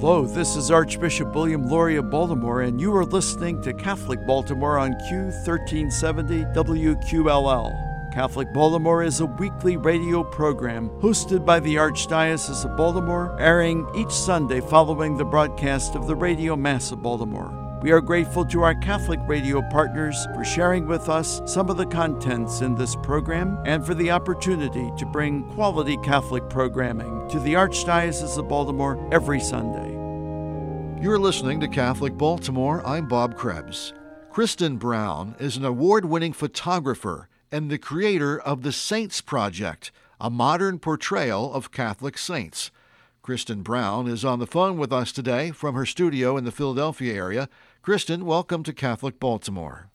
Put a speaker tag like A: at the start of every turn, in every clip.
A: Hello, this is Archbishop William Lori of Baltimore, and you are listening to Catholic Baltimore on Q1370 WQLL. Catholic Baltimore is a weekly radio program hosted by the Archdiocese of Baltimore, airing each Sunday following the broadcast of the Radio Mass of Baltimore. We are grateful to our Catholic radio partners for sharing with us some of the contents in this program and for the opportunity to bring quality Catholic programming to the Archdiocese of Baltimore every Sunday.
B: You're listening to Catholic Baltimore. I'm Bob Krebs. Kristen Brown is an award winning photographer and the creator of the Saints Project, a modern portrayal of Catholic saints. Kristen Brown is on the phone with us today from her studio in the Philadelphia area. Kristen, welcome to Catholic Baltimore.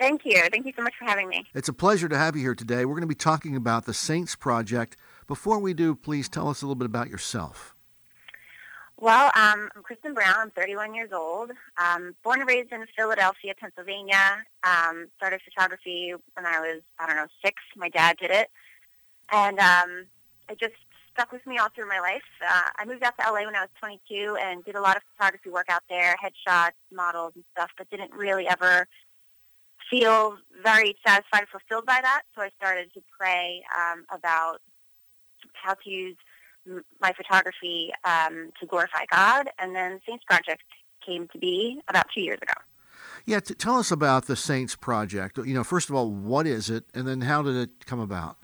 C: Thank you. Thank you so much for having me.
B: It's a pleasure to have you here today. We're going to be talking about the Saints Project. Before we do, please tell us a little bit about yourself.
C: Well, um, I'm Kristen Brown. I'm 31 years old. Um, born and raised in Philadelphia, Pennsylvania. Um, started photography when I was, I don't know, six. My dad did it. And um, it just stuck with me all through my life. Uh, I moved out to LA when I was 22 and did a lot of photography work out there, headshots, models and stuff, but didn't really ever feel very satisfied or fulfilled by that. So I started to pray um, about how to use my photography um, to glorify God. And then Saints Project came to be about two years ago.
B: Yeah, t- tell us about the Saints Project. You know, first of all, what is it, and then how did it come about?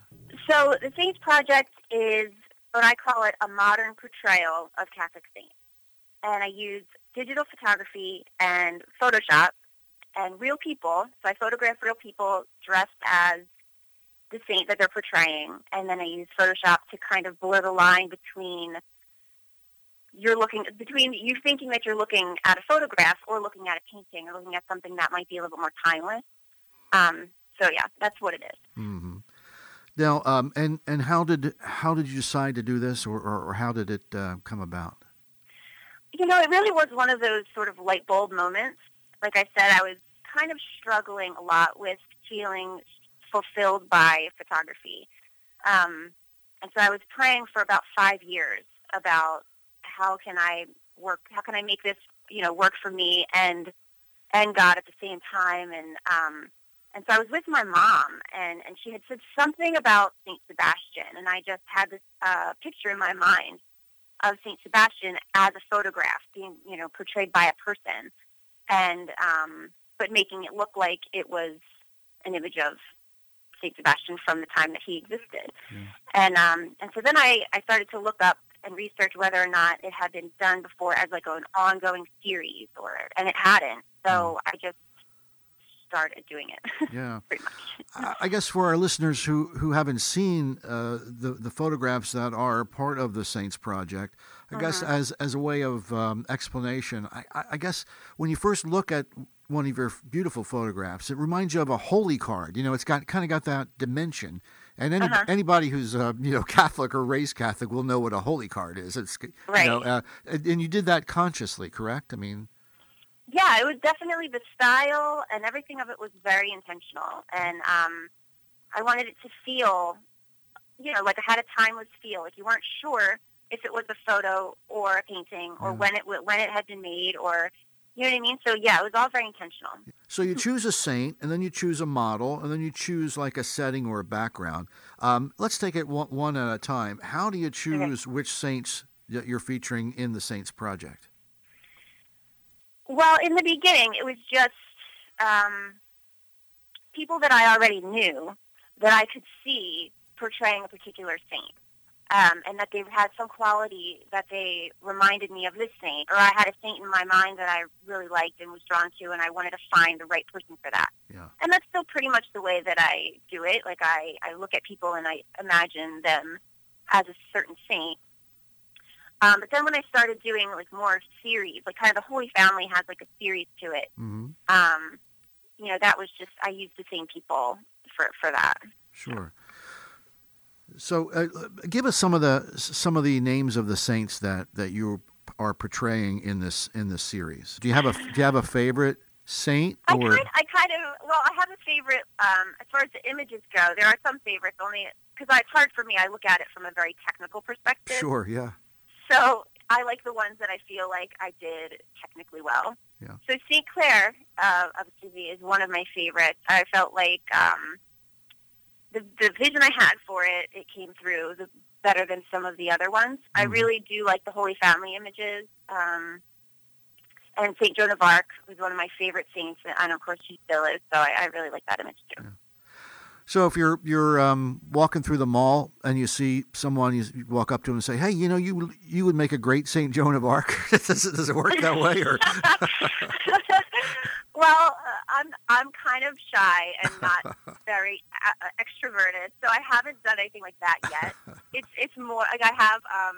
C: So the Saints Project is what I call it a modern portrayal of Catholic saints. And I use digital photography and Photoshop and real people. So I photograph real people dressed as the saint that they're portraying. And then I use Photoshop to kind of blur the line between you're looking between you thinking that you're looking at a photograph or looking at a painting or looking at something that might be a little bit more timeless. Um, so yeah, that's what it is.
B: Mm-hmm. Now, um, and and how did how did you decide to do this, or or, or how did it uh, come about?
C: You know, it really was one of those sort of light bulb moments. Like I said, I was kind of struggling a lot with feeling fulfilled by photography, um, and so I was praying for about five years about how can I work, how can I make this, you know, work for me and and God at the same time, and um, and so I was with my mom, and, and she had said something about St. Sebastian, and I just had this uh, picture in my mind of St. Sebastian as a photograph being, you know, portrayed by a person, and um, but making it look like it was an image of St. Sebastian from the time that he existed. And um, and so then I, I started to look up and research whether or not it had been done before as like an ongoing series, or and it hadn't. So I just started doing it.
B: Yeah,
C: pretty much.
B: I guess for our listeners who who haven't seen uh, the the photographs that are part of the Saints Project, I uh-huh. guess as as a way of um, explanation, I, I guess when you first look at one of your beautiful photographs, it reminds you of a holy card. You know, it's got kind of got that dimension. And any, uh-huh. anybody who's uh, you know Catholic or raised Catholic will know what a holy card is. It's
C: right.
B: You know, uh, and you did that consciously, correct? I mean,
C: yeah, it was definitely the style and everything of it was very intentional. And um, I wanted it to feel, you know, like I had a timeless feel. Like you weren't sure if it was a photo or a painting or yeah. when it when it had been made or you know what I mean? So yeah, it was all very intentional.
B: So you choose a saint, and then you choose a model, and then you choose like a setting or a background. Um, let's take it one, one, at a time. How do you choose okay. which saints that you're featuring in the Saints Project?
C: Well, in the beginning, it was just um, people that I already knew that I could see portraying a particular saint. Um, and that they had some quality that they reminded me of this saint, or I had a saint in my mind that I really liked and was drawn to, and I wanted to find the right person for that.
B: Yeah.
C: And that's still pretty much the way that I do it. Like I, I look at people and I imagine them as a certain saint, um, but then when I started doing like more series, like kind of the Holy Family has like a series to it.
B: Mm-hmm.
C: Um, you know, that was just I used the same people for for that.
B: Sure. So, uh, give us some of the some of the names of the saints that, that you are portraying in this in this series. Do you have a Do you have a favorite saint?
C: Or? I kind, I kind of well, I have a favorite. Um, as far as the images go, there are some favorites only because it's hard for me. I look at it from a very technical perspective.
B: Sure. Yeah.
C: So I like the ones that I feel like I did technically well.
B: Yeah.
C: So St. Clare uh, of Assisi is one of my favorites. I felt like um, the the vision I had for it it came through the, better than some of the other ones. I
B: Mhm.
C: really do like the Holy Family images. Um, and St. Joan of Arc was one of my favorite saints, and of course she still is. So I, I really like that image too.
B: So if you're you're um, walking through the mall and you see someone, you walk up to them and say, "Hey, you know, you you would make a great Saint Joan of Arc." does, it, does it work that way, or
C: well, uh, I'm I'm kind of shy and not very uh, extroverted, so I haven't done anything like that yet. It's it's more like I have um,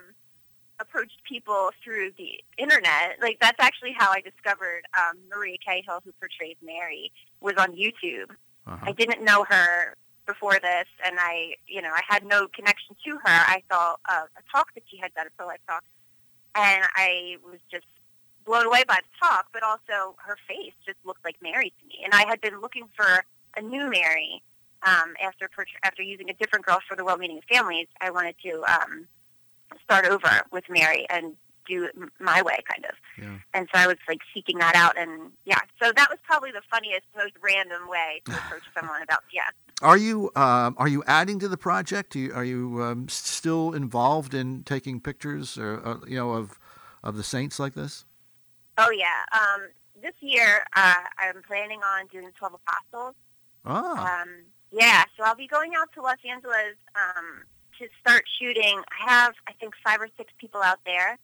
C: approached people through the internet. Like that's actually how I discovered um, Maria Cahill, who portrays Mary, was on YouTube.
B: Uh-huh.
C: I didn't know her before this, and I, you know, I had no connection to her. I saw a, a talk that she had done, a pro life talk, and I was just blown away by the talk, but also her face just looked like Mary to me. And I had been looking for a new Mary um, after after using a different girl for the World Meeting of Families. I wanted to um, start over with Mary and do it my way, kind of.
B: Yeah.
C: And so I was like seeking that out, and yeah, so that was probably the funniest, most random way to approach someone about yeah.
B: Are you um, are you adding to the project? Do you, are you um, still involved in taking pictures, or uh, you know, of of the saints like this?
C: Oh yeah. Um, this year, uh, I'm planning on doing the Twelve Apostles.
B: Ah,
C: Um, yeah, so I'll be going out to Los Angeles um, to start shooting. I have, I think, five or six people out there,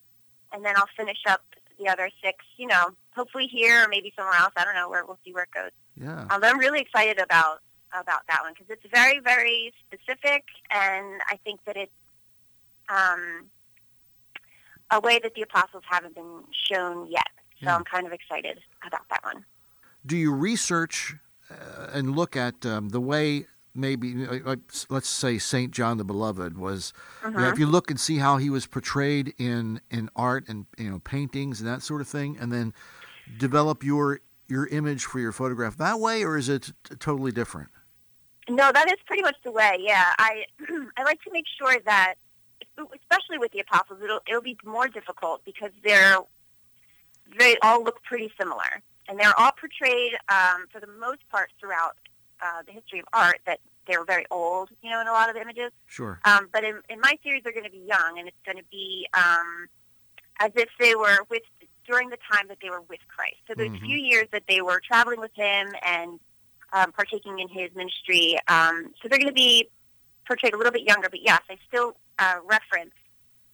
C: and then I'll finish up the other six. You know, hopefully here or maybe somewhere else. I don't know where. We'll see where it goes.
B: yeah.
C: Um, but I'm really excited about about that one because it's very, very specific, and I think that it's um, a way that the apostles haven't been shown yet. So
B: Yeah.
C: I'm kind of excited about that one.
B: Do you research uh, and look at um, the way maybe, like, let's say, Saint John the Beloved was? you know, if you look and see how he was portrayed in in art and you know paintings and that sort of thing, and then develop your your image for your photograph that way, or is it t- totally different?
C: No, that is pretty much the way. Yeah, I I like to make sure that, especially with the apostles, it'll it'll be more difficult because they're they all look pretty similar, and they're all portrayed um, for the most part throughout uh, the history of art that they're very old. You know, in a lot of the images.
B: Sure.
C: Um, but in, in my series, they're going to be young, and it's going to be um, as if they were with during the time that they were with Christ. So those
B: Mhm.
C: few years that they were traveling with Him and um, partaking in His ministry. Um, so they're going to be portrayed a little bit younger. But yes, I still uh, reference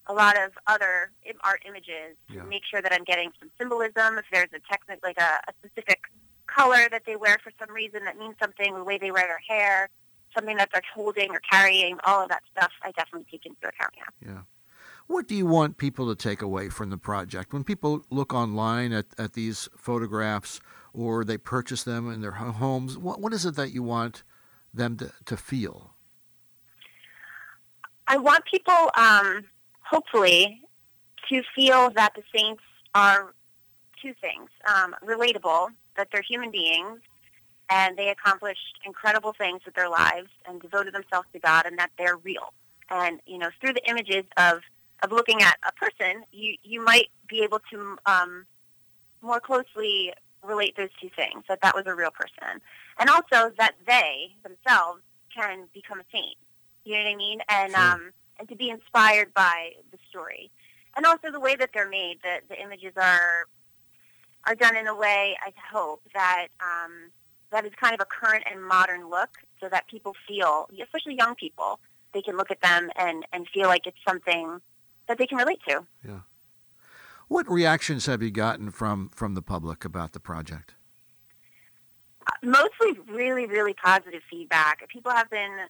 C: a lot of other art images
B: Yeah.
C: to make sure that I'm getting some symbolism. If there's a technic, like a, a specific color that they wear for some reason that means something, the way they wear their hair, something that they're holding or carrying, all of that stuff, I definitely take into account. Yeah.
B: Yeah. What do you want people to take away from the project? When people look online at, at these photographs or they purchase them in their homes, what, what is it that you want them to, to feel?
C: I want people, um, hopefully, to feel that the saints are two things: um, relatable, that they're human beings, and they accomplished incredible things with their lives and devoted themselves to God, and that they're real. And you know, through the images of of looking at a person, you you might be able to um, more closely relate those two things. That that was a real person, and also that they themselves can become a saint. You know what I mean? And
B: Sure.
C: um, and to be inspired by the story, and also the way that they're made. The the images are are done in a way I hope that um, that is kind of a current and modern look, so that people feel, especially young people, they can look at them and and feel like it's something that they can relate to. Yeah.
B: What reactions have you gotten from, from the public about the project?
C: Uh, Mostly, really, really positive feedback. People have been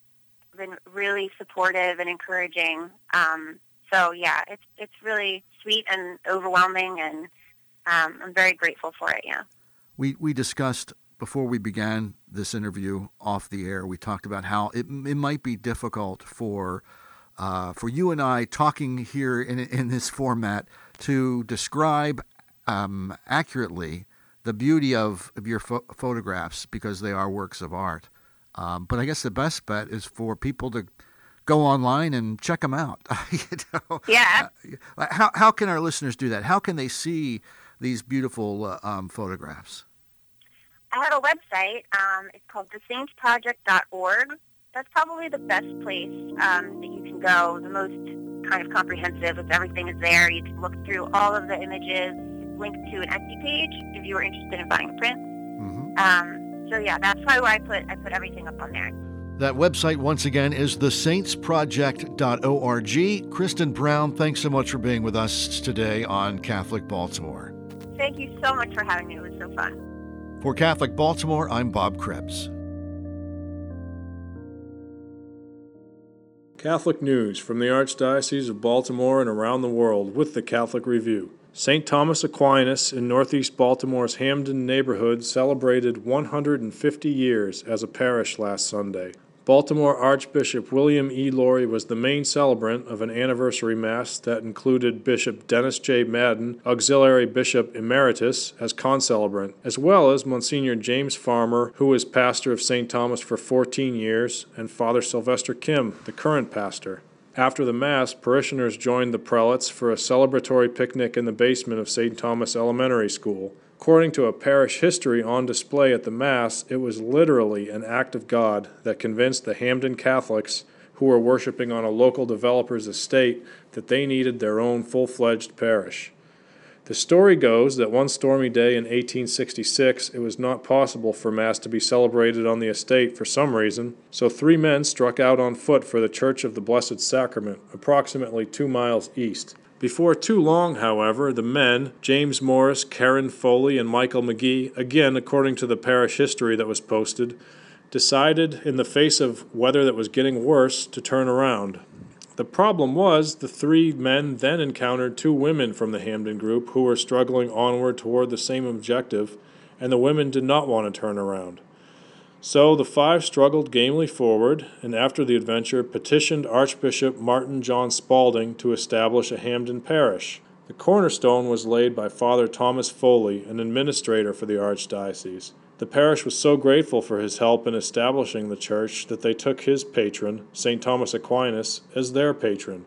C: been really supportive and encouraging. Um, so yeah, it's it's really sweet and overwhelming, and um, I'm very grateful for it. Yeah.
B: We, we discussed before we began this interview off the air, we talked about how it, it might be difficult for uh, for you and I talking here in, in this format to describe um, accurately the beauty of, of your pho- photographs because they are works of art. Um, but I guess the best bet is for people to go online and check them out. you
C: know? Yeah.
B: Uh, how how can our listeners do that? How can they see these beautiful uh, um, photographs?
C: I have a website. Um, it's called thesaintsproject.org. That's probably the best place um, that you can go. The most kind of comprehensive. If everything is there, you can look through all of the images. Link to an Etsy page if you are interested in buying a print. Mm-hmm. Um, so yeah, that's why I put I put everything up on there.
B: That website, once again, is thesaintsproject.org. Kristen Brown, thanks so much for being with us today on Catholic Baltimore.
C: Thank you so much for having me. It was so fun.
B: For Catholic Baltimore, I'm Bob Krebs.
D: Catholic news from the Archdiocese of Baltimore and around the world with the Catholic Review. St. Thomas Aquinas in northeast Baltimore's Hampden neighborhood celebrated 150 years as a parish last Sunday. Baltimore Archbishop William E. Lori was the main celebrant of an anniversary Mass that included Bishop Dennis J. Madden, Auxiliary Bishop Emeritus, as concelebrant, as well as Monsignor James Farmer, who was pastor of St. Thomas for 14 years, and Father Sylvester Kim, the current pastor. After the Mass, parishioners joined the prelates for a celebratory picnic in the basement of St. Thomas Elementary School. According to a parish history on display at the Mass, it was literally an act of God that convinced the Hampden Catholics who were worshiping on a local developer's estate that they needed their own full fledged parish. The story goes that one stormy day in 1866 it was not possible for Mass to be celebrated on the estate for some reason, so three men struck out on foot for the Church of the Blessed Sacrament, approximately two miles east. Before too long, however, the men, James Morris, Karen Foley, and Michael McGee, again according to the parish history that was posted, decided, in the face of weather that was getting worse, to turn around. The problem was the three men then encountered two women from the Hampden group who were struggling onward toward the same objective, and the women did not want to turn around. So the five struggled gamely forward, and after the adventure petitioned Archbishop Martin John Spalding to establish a Hampden parish. The cornerstone was laid by Father Thomas Foley, an administrator for the Archdiocese. The parish was so grateful for his help in establishing the church that they took his patron, St. Thomas Aquinas, as their patron.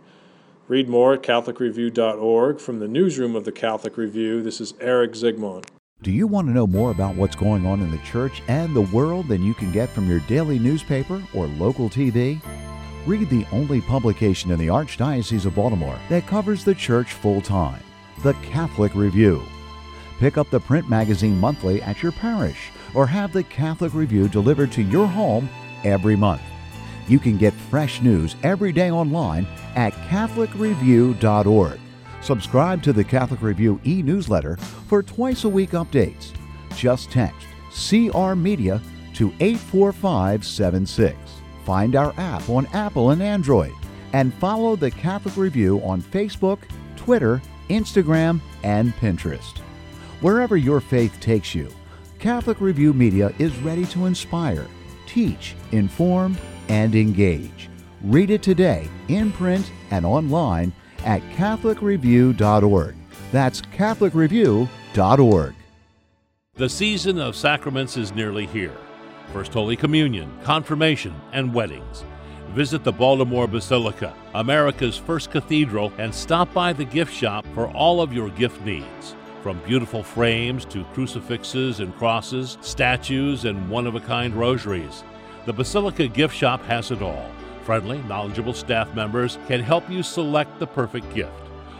D: Read more at CatholicReview.org. From the newsroom of the Catholic Review, this is Eric Zygmont.
E: Do you want to know more about what's going on in the church and the world than you can get from your daily newspaper or local TV? Read the only publication in the Archdiocese of Baltimore that covers the church full time the Catholic Review. Pick up the print magazine monthly at your parish or have the Catholic Review delivered to your home every month. You can get fresh news every day online at CatholicReview.org. Subscribe to the Catholic Review e newsletter for twice a week updates. Just text CR Media to 84576. Find our app on Apple and Android. And follow the Catholic Review on Facebook, Twitter, Instagram, and Pinterest. Wherever your faith takes you, Catholic Review Media is ready to inspire, teach, inform, and engage. Read it today in print and online at CatholicReview.org. That's CatholicReview.org.
F: The season of sacraments is nearly here First Holy Communion, Confirmation, and weddings. Visit the Baltimore Basilica, America's first cathedral, and stop by the gift shop for all of your gift needs. From beautiful frames to crucifixes and crosses, statues, and one of a kind rosaries, the Basilica gift shop has it all Friendly, knowledgeable staff members can help you select the perfect gift.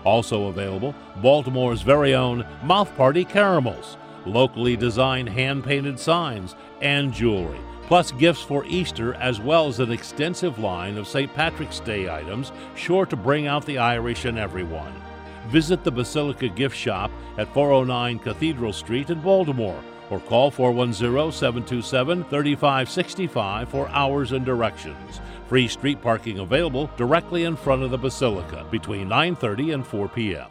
F: Also available, Baltimore's very own Mouth Party Caramels, locally designed hand painted signs, and jewelry, plus gifts for Easter, as well as an extensive line of St. Patrick's Day items sure to bring out the Irish in everyone. Visit the Basilica Gift Shop at 409 Cathedral Street in Baltimore or call 410 727 3565 for hours and directions. Free street parking available directly in front of the Basilica between 9:30 and 4 p.m.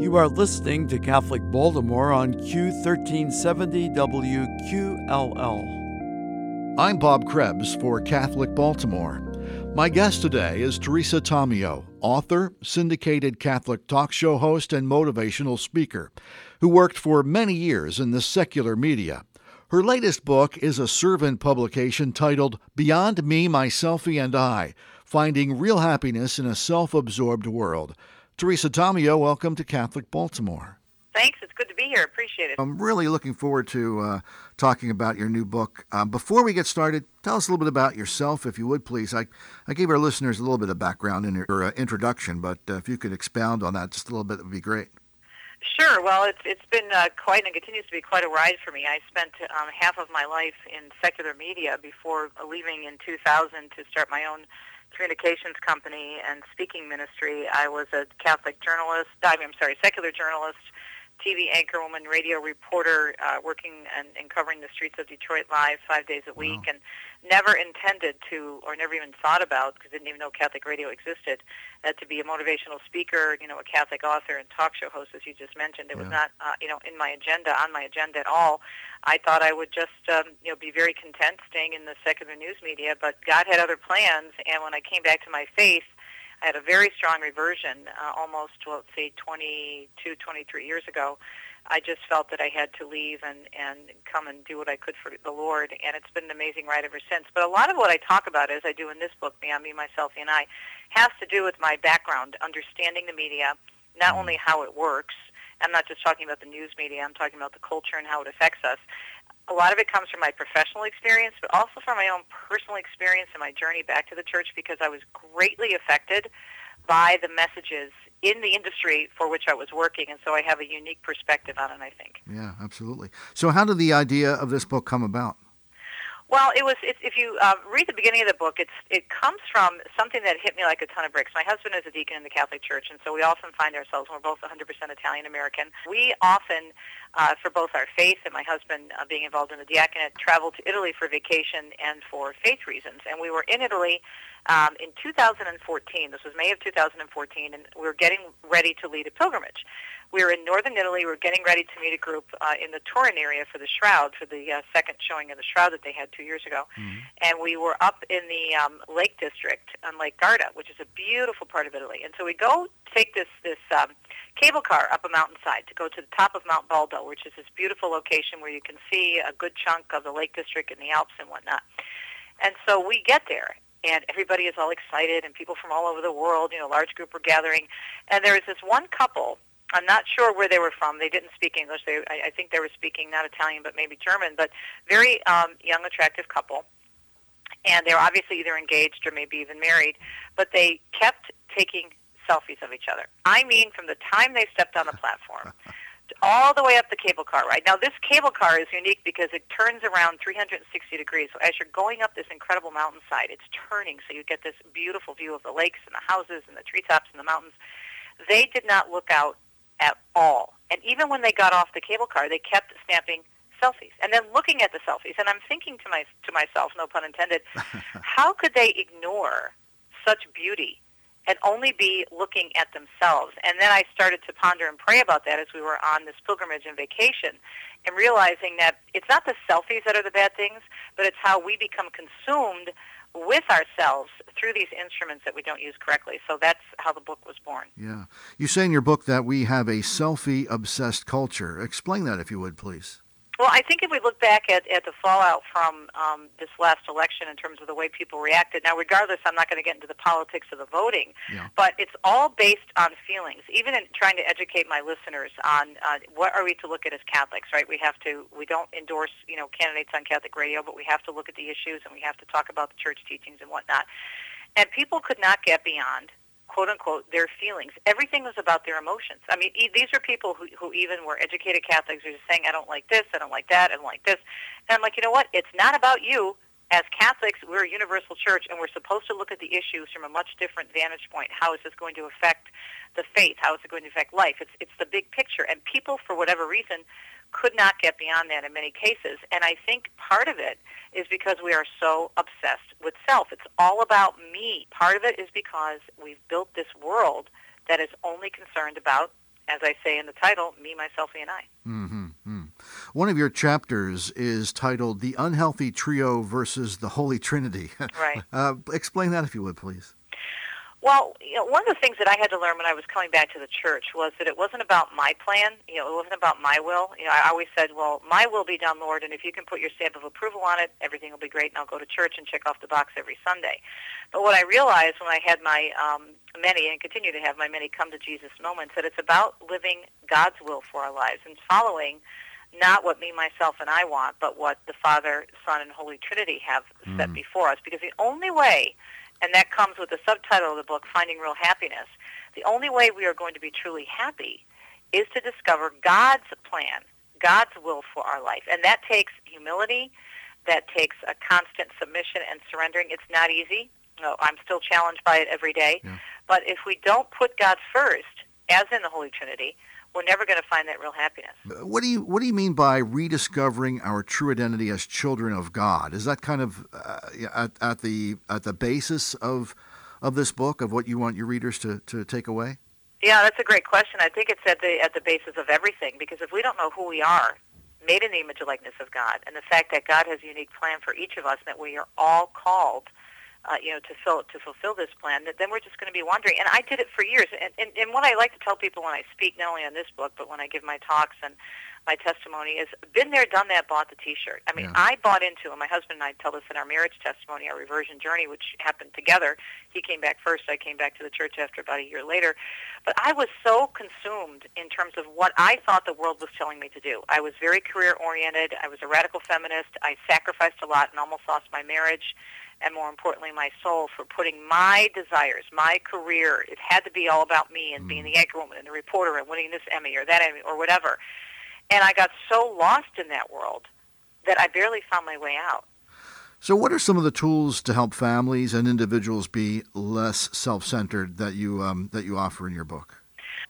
A: You are listening to Catholic Baltimore on Q1370 WQLL.
B: I'm Bob Krebs for Catholic Baltimore. My guest today is Teresa Tomeo, author, syndicated Catholic talk show host, and motivational speaker, who worked for many years in the secular media. Her latest book is a servant publication titled Beyond Me, My Selfie, and I Finding Real Happiness in a Self Absorbed World. Teresa Tomeo, welcome to Catholic Baltimore.
G: Thanks. It's good to be here. Appreciate it.
B: I'm really looking forward to uh, talking about your new book. Um, before we get started, tell us a little bit about yourself, if you would, please. I, I gave our listeners a little bit of background in your uh, introduction, but uh, if you could expound on that just a little bit, it would be great.
G: Sure. Well, it's it's been uh, quite and continues to be quite a ride for me. I spent um, half of my life in secular media before leaving in 2000 to start my own communications company and speaking ministry. I was a Catholic journalist. I'm sorry, secular journalist TV anchorwoman, radio reporter, uh, working and, and covering the streets of Detroit live five days a week, wow. and never intended to, or never even thought about, because didn't even know Catholic radio existed, uh, to be a motivational speaker, you know, a Catholic author and talk show host, as you just mentioned. It yeah. was not, uh, you know, in my agenda, on my agenda at all. I thought I would just, um, you know, be very content staying in the secular news media, but God had other plans, and when I came back to my faith, I had a very strong reversion uh, almost, well, let's say 22, 23 years ago. I just felt that I had to leave and, and come and do what I could for the Lord, and it's been an amazing ride ever since. But a lot of what I talk about, as I do in this book, Beyond Me, Myself, and I, has to do with my background, understanding the media, not mm-hmm. only how it works, I'm not just talking about the news media, I'm talking about the culture and how it affects us, a lot of it comes from my professional experience, but also from my own personal experience and my journey back to the church because I was greatly affected by the messages in the industry for which I was working, and so I have a unique perspective on it, I think.
B: Yeah, absolutely. So, how did the idea of this book come about?
G: Well, it was. It's, if you uh, read the beginning of the book, it's it comes from something that hit me like a ton of bricks. My husband is a deacon in the Catholic Church, and so we often find ourselves. We're both 100% Italian American. We often, uh, for both our faith and my husband uh, being involved in the diaconate, travel to Italy for vacation and for faith reasons. And we were in Italy um, in 2014. This was May of 2014, and we were getting ready to lead a pilgrimage we were in northern Italy. We were getting ready to meet a group uh, in the Turin area for the Shroud, for the uh, second showing of the Shroud that they had two years ago. Mm-hmm. And we were up in the um, Lake District on Lake Garda, which is a beautiful part of Italy. And so we go take this this um, cable car up a mountainside to go to the top of Mount Baldo, which is this beautiful location where you can see a good chunk of the Lake District and the Alps and whatnot. And so we get there, and everybody is all excited, and people from all over the world, you know, large group were gathering. And there was this one couple I'm not sure where they were from. They didn't speak English. They, I, I think they were speaking not Italian, but maybe German. But very um, young, attractive couple, and they were obviously either engaged or maybe even married. But they kept taking selfies of each other. I mean, from the time they stepped on the platform. all the way up the cable car ride. Now, this cable car is unique because it turns around 360 degrees. So as you're going up this incredible mountainside, it's turning, so you get this beautiful view of the lakes and the houses and the treetops and the mountains. They did not look out at all. And even when they got off the cable car, they kept snapping selfies and then looking at the selfies. And I'm thinking to my to myself, no pun intended, how could they ignore such beauty and only be looking at themselves? And then I started to ponder and pray about that as we were on this pilgrimage and vacation, and realizing that it's not the selfies that are the bad things, but it's how we become consumed with ourselves through these instruments that we don't use correctly. So that's how the book was born.
B: Yeah. You say in your book that we have a selfie obsessed culture. Explain that, if you would, please.
G: Well, I think if we look back at, at the fallout from um, this last election in terms of the way people reacted, now, regardless, I'm not going to get into the politics of the voting, yeah. but it's all based on feelings. Even in trying to educate my listeners on uh, what are we to look at as Catholics, right? We have to, we don't endorse, you know, candidates on Catholic radio, but we have to look at the issues and we have to talk about the church teachings and whatnot. And people could not get beyond quote unquote their feelings. Everything was about their emotions. I mean, e- these are people who, who even were educated Catholics who are just saying, I don't like this, I don't like that, I don't like this. And I'm like, you know what? It's not about you. As Catholics, we're a universal church, and we're supposed to look at the issues from a much different vantage point. How is this going to affect the faith? How is it going to affect life? It's it's the big picture. And people, for whatever reason, could not get beyond that in many cases. And I think part of it is because we are so obsessed with self. It's all about me. Part of it is because we've built this world that is only concerned about, as I say in the title, me, myself, and I.
B: Mm-hmm. One of your chapters is titled "The Unhealthy Trio versus the Holy Trinity."
G: Right.
B: uh, explain that, if you would, please.
G: Well, you know, one of the things that I had to learn when I was coming back to the church was that it wasn't about my plan. You know, it wasn't about my will. You know, I always said, "Well, my will be done, Lord, and if you can put your stamp of approval on it, everything will be great, and I'll go to church and check off the box every Sunday." But what I realized when I had my um, many and continue to have my many come to Jesus moments that it's about living God's will for our lives and following not what me, myself, and I want, but what the Father, Son, and Holy Trinity have mm. set before us. Because the only way and that comes with the subtitle of the book, Finding Real Happiness. The only way we are going to be truly happy is to discover God's plan, God's will for our life. And that takes humility, that takes a constant submission and surrendering. It's not easy. No, I'm still challenged by it every day. Yeah. But if we don't put God first, as in the Holy Trinity, we're never going to find that real happiness.
B: What do you What do you mean by rediscovering our true identity as children of God? Is that kind of uh, at, at the at the basis of of this book of what you want your readers to, to take away?
G: Yeah, that's a great question. I think it's at the at the basis of everything because if we don't know who we are, made in the image and likeness of God, and the fact that God has a unique plan for each of us, and that we are all called uh, you know, to fill to fulfill this plan, that then we're just going to be wandering. And I did it for years. And, and and what I like to tell people when I speak, not only on this book, but when I give my talks and my testimony is been there, done that, bought the T-shirt. I mean, yeah. I bought into, and my husband and I tell this in our marriage testimony, our reversion journey, which happened together. He came back first. I came back to the church after about a year later. But I was so consumed in terms of what I thought the world was telling me to do. I was very career-oriented. I was a radical feminist. I sacrificed a lot and almost lost my marriage and more importantly my soul for putting my desires, my career, it had to be all about me and mm. being the anchor woman and the reporter and winning this Emmy or that Emmy or whatever. And I got so lost in that world that I barely found my way out.
B: So, what are some of the tools to help families and individuals be less self-centered that you um, that you offer in your book?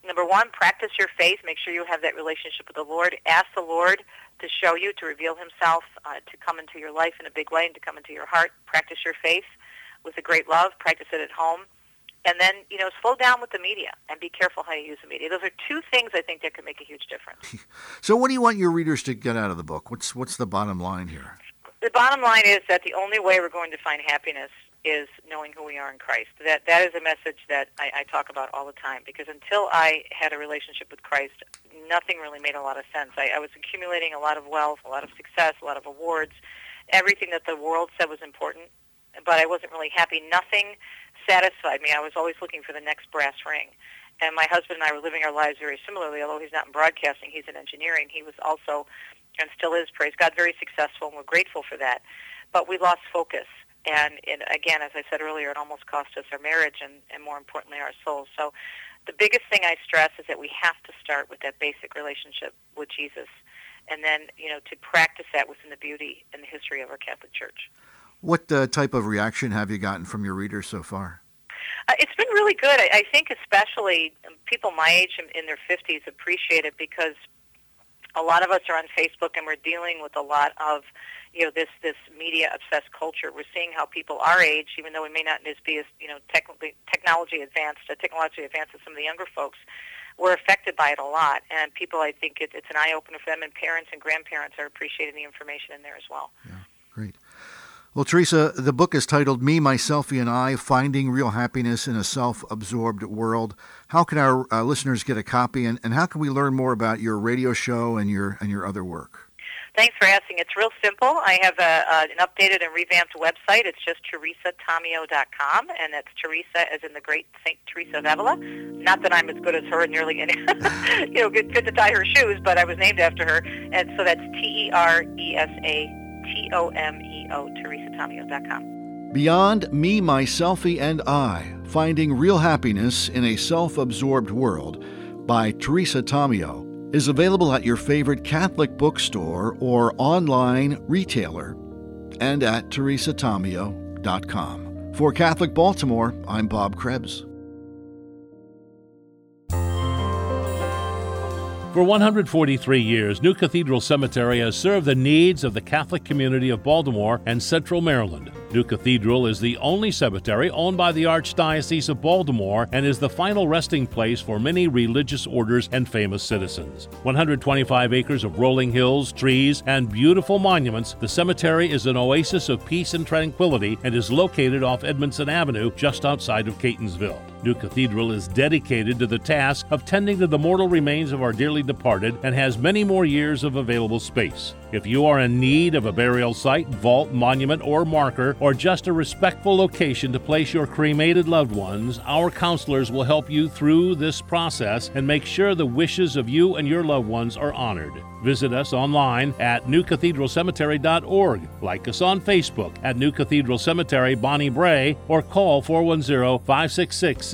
G: Number one, practice your faith. Make sure you have that relationship with the Lord. Ask the Lord to show you, to reveal Himself, uh, to come into your life in a big way, and to come into your heart. Practice your faith with a great love. Practice it at home and then you know slow down with the media and be careful how you use the media. Those are two things I think that can make a huge difference.
B: so, what do you want your readers to get out of the book? What's what's the bottom line here?
G: The bottom line is that the only way we're going to find happiness is knowing who we are in Christ. That that is a message that I, I talk about all the time because until I had a relationship with Christ, nothing really made a lot of sense. I, I was accumulating a lot of wealth, a lot of success, a lot of awards, everything that the world said was important, but I wasn't really happy. Nothing satisfied me. I was always looking for the next brass ring. And my husband and I were living our lives very similarly. Although he's not in broadcasting, he's in engineering. He was also, and still is, praise God, very successful, and we're grateful for that. But we lost focus. And it, again, as I said earlier, it almost cost us our marriage and, and more importantly, our souls. So the biggest thing I stress is that we have to start with that basic relationship with Jesus and then, you know, to practice that within the beauty and the history of our Catholic Church.
B: What uh, type of reaction have you gotten from your readers so far?
G: Uh, it's been really good. I, I think especially people my age in, in their 50s appreciate it because a lot of us are on Facebook and we're dealing with a lot of you know this this media obsessed culture. We're seeing how people our age, even though we may not be as you know technically technology advanced, uh, technologically advanced as some of the younger folks, we're affected by it a lot. And people, I think it, it's an eye opener for them, and parents and grandparents are appreciating the information in there as well.
B: Yeah, great. Well, Teresa, the book is titled Me, My Selfie, and I Finding Real Happiness in a Self Absorbed World. How can our uh, listeners get a copy, and, and how can we learn more about your radio show and your, and your other work?
G: Thanks for asking. It's real simple. I have a, uh, an updated and revamped website. It's just teresatomeo.com, and that's Teresa as in the great Saint Teresa of Avila. Not that I'm as good as her, in nearly any, you know, good, good to tie her shoes, but I was named after her. And so that's T-E-R-E-S-A T-O-M-E-O, teresatomeo.com.
B: Beyond Me, My Selfie, and I, Finding Real Happiness in a Self-Absorbed World by Teresa Tomeo is available at your favorite Catholic bookstore or online retailer and at teresatomeo.com. For Catholic Baltimore, I'm Bob Krebs.
F: For 143 years, New Cathedral Cemetery has served the needs of the Catholic community of Baltimore and Central Maryland. New Cathedral is the only cemetery owned by the Archdiocese of Baltimore and is the final resting place for many religious orders and famous citizens. 125 acres of rolling hills, trees, and beautiful monuments, the cemetery is an oasis of peace and tranquility and is located off Edmondson Avenue just outside of Catonsville. New Cathedral is dedicated to the task of tending to the mortal remains of our dearly departed and has many more years of available space. If you are in need of a burial site, vault, monument, or marker, or just a respectful location to place your cremated loved ones, our counselors will help you through this process and make sure the wishes of you and your loved ones are honored. Visit us online at newcathedralcemetery.org. Like us on Facebook at New Cathedral Cemetery Bonnie Brae, or call 410 566